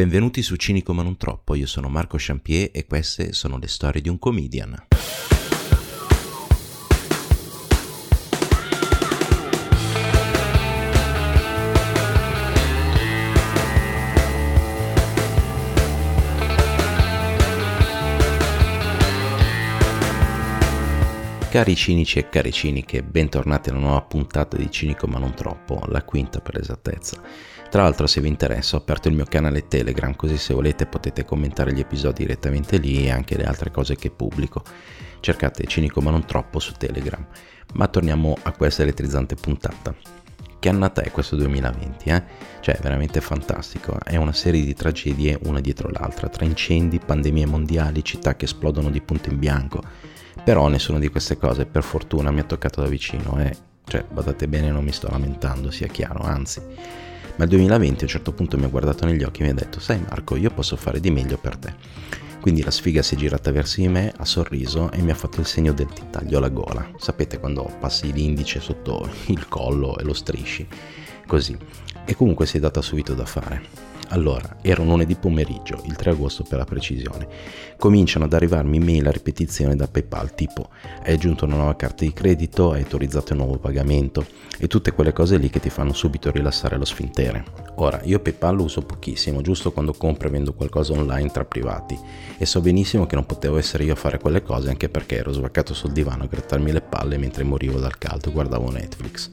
Benvenuti su Cinico ma non troppo, io sono Marco Champier e queste sono le storie di un comedian. Cari cinici e care ciniche, bentornati alla nuova puntata di Cinico ma non troppo, la quinta per l'esattezza. Tra l'altro se vi interessa ho aperto il mio canale Telegram così se volete potete commentare gli episodi direttamente lì e anche le altre cose che pubblico. Cercate Cinico ma non troppo su Telegram. Ma torniamo a questa elettrizzante puntata. Che annata è questo 2020, eh? Cioè, veramente fantastico. È una serie di tragedie una dietro l'altra, tra incendi, pandemie mondiali, città che esplodono di punto in bianco però nessuna di queste cose per fortuna mi ha toccato da vicino e, cioè, badate bene, non mi sto lamentando, sia chiaro, anzi. Ma il 2020 a un certo punto mi ha guardato negli occhi e mi ha detto, sai Marco, io posso fare di meglio per te. Quindi la sfiga si è girata verso di me, ha sorriso e mi ha fatto il segno del ti taglio la gola. Sapete quando passi l'indice sotto il collo e lo strisci? Così. E comunque si è data subito da fare. Allora, era un lunedì pomeriggio, il 3 agosto per la precisione. Cominciano ad arrivarmi mail a ripetizione da PayPal tipo hai aggiunto una nuova carta di credito, hai autorizzato un nuovo pagamento e tutte quelle cose lì che ti fanno subito rilassare lo sfintere. Ora, io PayPal lo uso pochissimo, giusto quando compro e vendo qualcosa online tra privati e so benissimo che non potevo essere io a fare quelle cose anche perché ero svaccato sul divano a grattarmi le palle mentre morivo dal caldo e guardavo Netflix.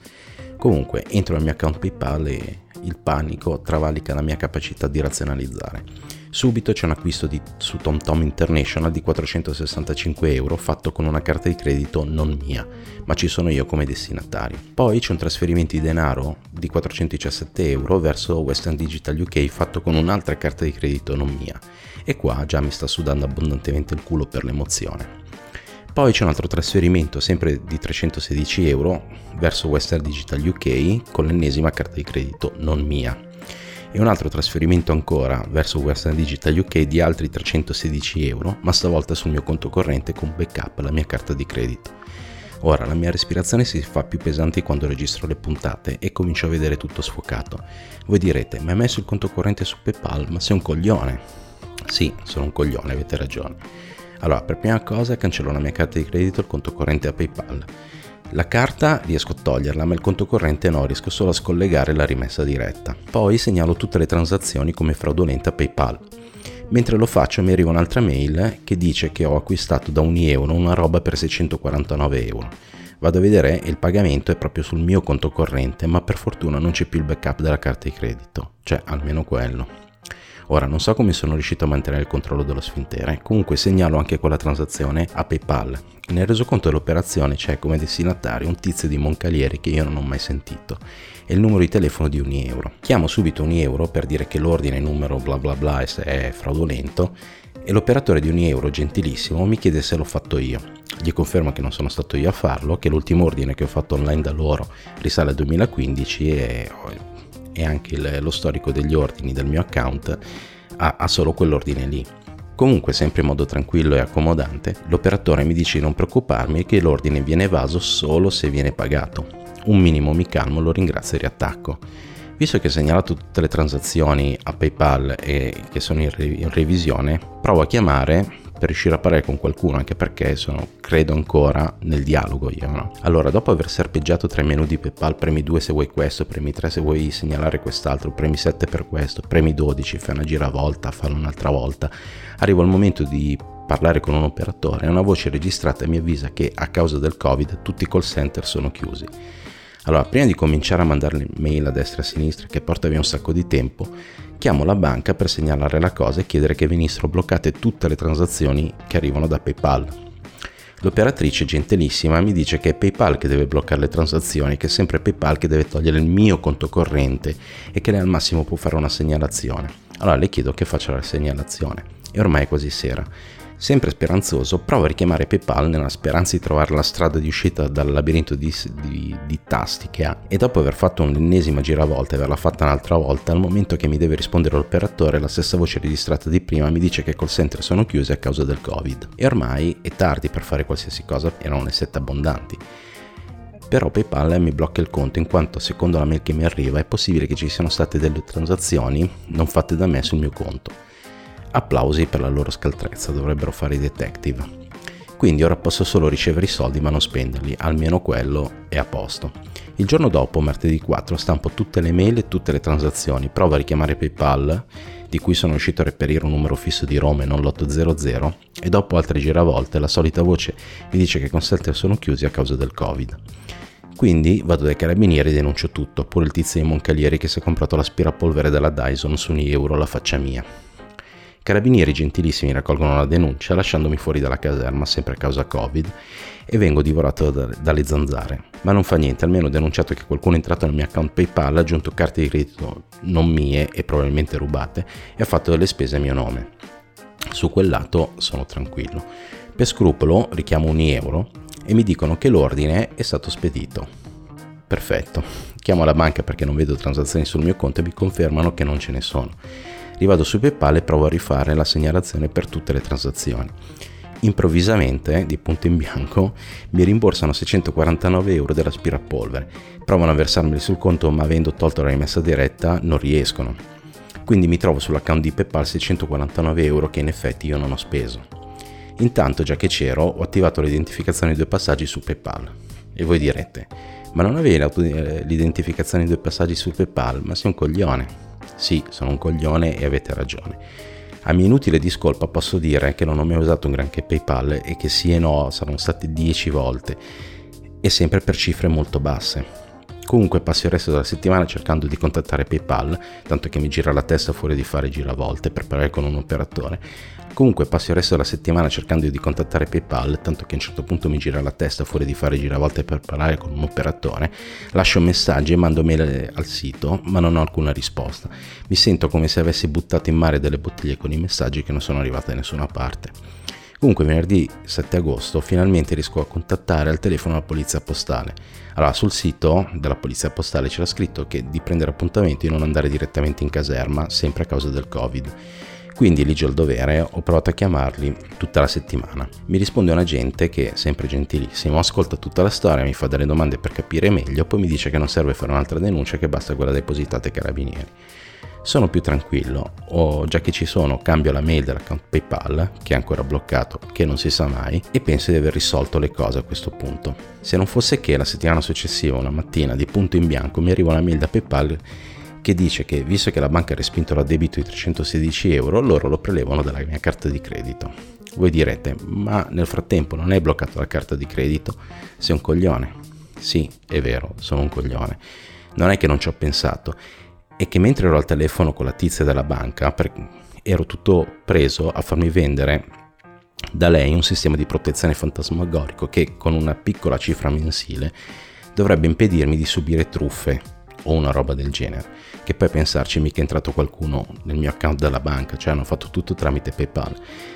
Comunque, entro nel mio account PayPal e il panico travalica la mia capacità di razionalizzare. Subito c'è un acquisto di, su TomTom International di 465 euro fatto con una carta di credito non mia, ma ci sono io come destinatario. Poi c'è un trasferimento di denaro di 417 euro verso Western Digital UK fatto con un'altra carta di credito non mia. E qua già mi sta sudando abbondantemente il culo per l'emozione. Poi c'è un altro trasferimento, sempre di 316 euro, verso Western Digital UK con l'ennesima carta di credito non mia. E un altro trasferimento ancora verso Western Digital UK di altri 316 euro, ma stavolta sul mio conto corrente con backup la mia carta di credito. Ora la mia respirazione si fa più pesante quando registro le puntate e comincio a vedere tutto sfocato. Voi direte, ma hai messo il conto corrente su PayPal? Ma sei un coglione. Sì, sono un coglione, avete ragione. Allora, per prima cosa cancello la mia carta di credito e il conto corrente a PayPal. La carta riesco a toglierla, ma il conto corrente no, riesco solo a scollegare la rimessa diretta. Poi segnalo tutte le transazioni come fraudolenta a PayPal. Mentre lo faccio mi arriva un'altra mail che dice che ho acquistato da un euro una roba per 649 euro. Vado a vedere e il pagamento è proprio sul mio conto corrente, ma per fortuna non c'è più il backup della carta di credito, cioè almeno quello. Ora non so come sono riuscito a mantenere il controllo dello sfintere, comunque segnalo anche quella transazione a PayPal. Nel resoconto dell'operazione c'è come destinatario un tizio di Moncalieri che io non ho mai sentito e il numero di telefono di un. Chiamo subito un per dire che l'ordine numero bla bla bla è fraudolento e l'operatore di un gentilissimo mi chiede se l'ho fatto io. Gli confermo che non sono stato io a farlo, che l'ultimo ordine che ho fatto online da loro risale al 2015 e e anche il, lo storico degli ordini del mio account ha, ha solo quell'ordine lì. Comunque, sempre in modo tranquillo e accomodante, l'operatore mi dice di non preoccuparmi e che l'ordine viene evaso solo se viene pagato. Un minimo mi calmo, lo ringrazio e riattacco. Visto che ho segnalato tutte le transazioni a PayPal e che sono in, re- in revisione, provo a chiamare per riuscire a parlare con qualcuno, anche perché sono, credo ancora nel dialogo io, no? Allora, dopo aver serpeggiato tra i menu di PayPal, premi 2 se vuoi questo, premi 3 se vuoi segnalare quest'altro, premi 7 per questo, premi 12, fai una giravolta, fallo un'altra volta, arrivo al momento di parlare con un operatore e una voce registrata mi avvisa che a causa del Covid tutti i call center sono chiusi. Allora, prima di cominciare a mandare le mail a destra e a sinistra, che porta via un sacco di tempo, chiamo la banca per segnalare la cosa e chiedere che venissero bloccate tutte le transazioni che arrivano da PayPal. L'operatrice gentilissima mi dice che è PayPal che deve bloccare le transazioni, che è sempre PayPal che deve togliere il mio conto corrente e che lei al massimo può fare una segnalazione. Allora le chiedo che faccia la segnalazione. E ormai è quasi sera. Sempre speranzoso, provo a richiamare PayPal nella speranza di trovare la strada di uscita dal labirinto di, di, di, tasti che ha e dopo aver fatto un'ennesima giravolta e averla fatta un'altra volta, al momento che mi deve rispondere l'operatore, la stessa voce registrata di prima mi dice che call center sono chiusi a causa del Covid. E ormai è tardi per fare qualsiasi cosa, erano le sette abbondanti. Però PayPal mi blocca il conto in quanto secondo la mail che mi arriva è possibile che ci siano state delle transazioni non fatte da me sul mio conto. Applausi per la loro scaltrezza, dovrebbero fare i detective. Quindi ora posso solo ricevere i soldi ma non spenderli, almeno quello è a posto. Il giorno dopo, martedì 4, stampo tutte le mail e tutte le transazioni, provo a richiamare PayPal, di cui sono riuscito a reperire un numero fisso di Roma e non l'800, e dopo altre giravolte la solita voce mi dice che i consulti sono chiusi a causa del Covid. Quindi vado dai carabinieri e denuncio tutto, pure il tizio di Moncalieri che si è comprato l'aspirapolvere della Dyson su un euro la faccia mia. Carabinieri gentilissimi raccolgono la denuncia lasciandomi fuori dalla caserma sempre a causa Covid e vengo divorato da, dalle zanzare. Ma non fa niente, almeno ho denunciato che qualcuno è entrato nel mio account PayPal, ha aggiunto carte di credito non mie e probabilmente rubate e ha fatto delle spese a mio nome. Su quel lato sono tranquillo. Per scrupolo richiamo un euro e mi dicono che l'ordine è stato spedito. Perfetto. Chiamo la banca perché non vedo transazioni sul mio conto e mi confermano che non ce ne sono rivado su PayPal e provo a rifare la segnalazione per tutte le transazioni. Improvvisamente, di punto in bianco, mi rimborsano 649 euro dell'aspirapolvere. Provano a versarmeli sul conto, ma avendo tolto la rimessa diretta non riescono. Quindi mi trovo sull'account di PayPal 649 euro che in effetti io non ho speso. Intanto, già che c'ero, ho attivato l'identificazione di due passaggi su PayPal. E voi direte, ma non avevi l'identificazione di due passaggi su PayPal? Ma sei un coglione. Sì, sono un coglione e avete ragione. A mia inutile discolpa posso dire che non ho mai usato un granché PayPal e che sì e no saranno state 10 volte e sempre per cifre molto basse. Comunque passo il resto della settimana cercando di contattare PayPal, tanto che mi gira la testa fuori di fare giravolte per parlare con un operatore, Comunque passo il resto della settimana cercando di contattare PayPal, tanto che a un certo punto mi gira la testa fuori di fare giravolte per parlare con un operatore, lascio messaggi e mando mail al sito, ma non ho alcuna risposta. Mi sento come se avessi buttato in mare delle bottiglie con i messaggi che non sono arrivati da nessuna parte. Comunque venerdì 7 agosto finalmente riesco a contattare al telefono la polizia postale. Allora sul sito della polizia postale c'era scritto che di prendere appuntamento e non andare direttamente in caserma, sempre a causa del Covid. Quindi ligio al dovere ho provato a chiamarli tutta la settimana. Mi risponde un agente che, sempre gentilissimo, ascolta tutta la storia, mi fa delle domande per capire meglio, poi mi dice che non serve fare un'altra denuncia, che basta quella depositata ai carabinieri. Sono più tranquillo, o già che ci sono, cambio la mail dell'account PayPal, che è ancora bloccato, che non si sa mai, e penso di aver risolto le cose a questo punto. Se non fosse che la settimana successiva, una mattina, di punto in bianco, mi arriva una mail da PayPal che dice che visto che la banca ha respinto l'addebito di 316 euro, loro lo prelevano dalla mia carta di credito. Voi direte, ma nel frattempo non hai bloccato la carta di credito? Sei un coglione. Sì, è vero, sono un coglione. Non è che non ci ho pensato, è che mentre ero al telefono con la tizia della banca, ero tutto preso a farmi vendere da lei un sistema di protezione fantasmagorico che con una piccola cifra mensile dovrebbe impedirmi di subire truffe o una roba del genere. Che poi pensarci mica è entrato qualcuno nel mio account della banca, cioè hanno fatto tutto tramite PayPal.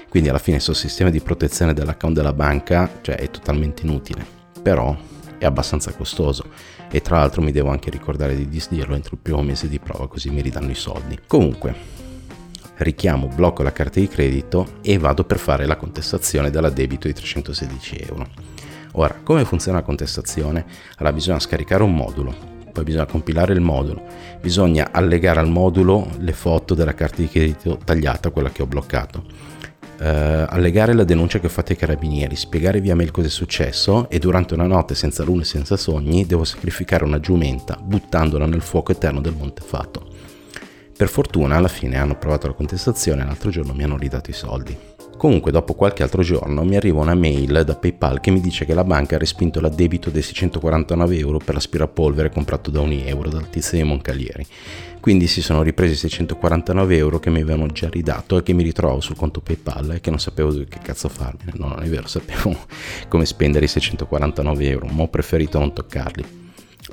Quindi alla fine questo sistema di protezione dell'account della banca cioè, è totalmente inutile, però è abbastanza costoso e tra l'altro mi devo anche ricordare di disdirlo entro il primo mese di prova così mi ridanno i soldi. Comunque, richiamo, blocco la carta di credito e vado per fare la contestazione dell'addebito di 316 euro. Ora, come funziona la contestazione? Allora bisogna scaricare un modulo, poi bisogna compilare il modulo, bisogna allegare al modulo le foto della carta di credito tagliata, quella che ho bloccato. Uh, allegare la denuncia che ho fatto ai carabinieri, spiegare via mail cosa è successo e durante una notte senza luna e senza sogni devo sacrificare una giumenta buttandola nel fuoco eterno del Montefato. Per fortuna alla fine hanno approvato la contestazione e l'altro giorno mi hanno ridato i soldi. Comunque dopo qualche altro giorno mi arriva una mail da PayPal che mi dice che la banca ha respinto l'addebito dei 649 euro per l'aspirapolvere comprato da un euro dal tizio di Moncalieri. Quindi si sono ripresi 649 euro che mi avevano già ridato e che mi ritrovo sul conto PayPal e che non sapevo che cazzo farmene. No, non è vero, sapevo come spendere i 649 euro, ma ho preferito non toccarli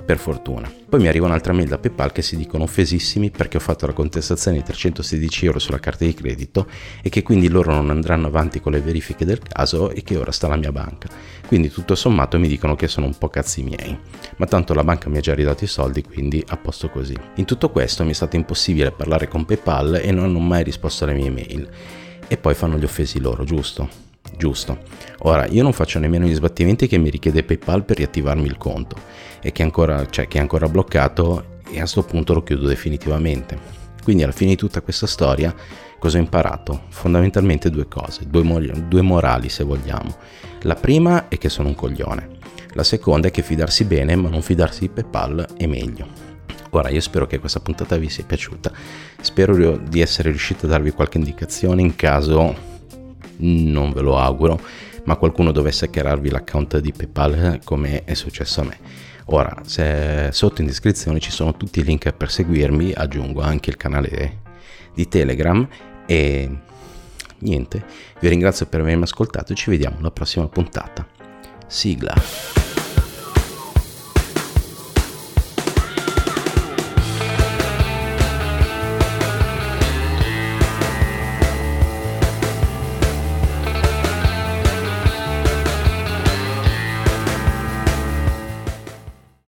per fortuna. Poi mi arriva un'altra mail da PayPal che si dicono offesissimi perché ho fatto la contestazione di 316 euro sulla carta di credito e che quindi loro non andranno avanti con le verifiche del caso e che ora sta la mia banca. Quindi tutto sommato mi dicono che sono un po' cazzi miei. Ma tanto la banca mi ha già ridato i soldi, quindi a posto così. In tutto questo mi è stato impossibile parlare con PayPal e non hanno mai risposto alle mie mail. E poi fanno gli offesi loro, giusto? Giusto. Ora, io non faccio nemmeno gli sbattimenti che mi richiede PayPal per riattivarmi il conto e che, ancora, cioè, che è ancora bloccato e a questo punto lo chiudo definitivamente. Quindi alla fine di tutta questa storia cosa ho imparato? Fondamentalmente due cose, due, mo- due morali se vogliamo. La prima è che sono un coglione, la seconda è che fidarsi bene ma non fidarsi di PayPal è meglio. Ora io spero che questa puntata vi sia piaciuta, spero di essere riuscito a darvi qualche indicazione in caso non ve lo auguro, ma qualcuno dovesse hackerarvi l'account di PayPal come è successo a me. Ora, sotto in descrizione ci sono tutti i link per seguirmi, aggiungo anche il canale di Telegram e niente, vi ringrazio per avermi ascoltato e ci vediamo alla prossima puntata. Sigla.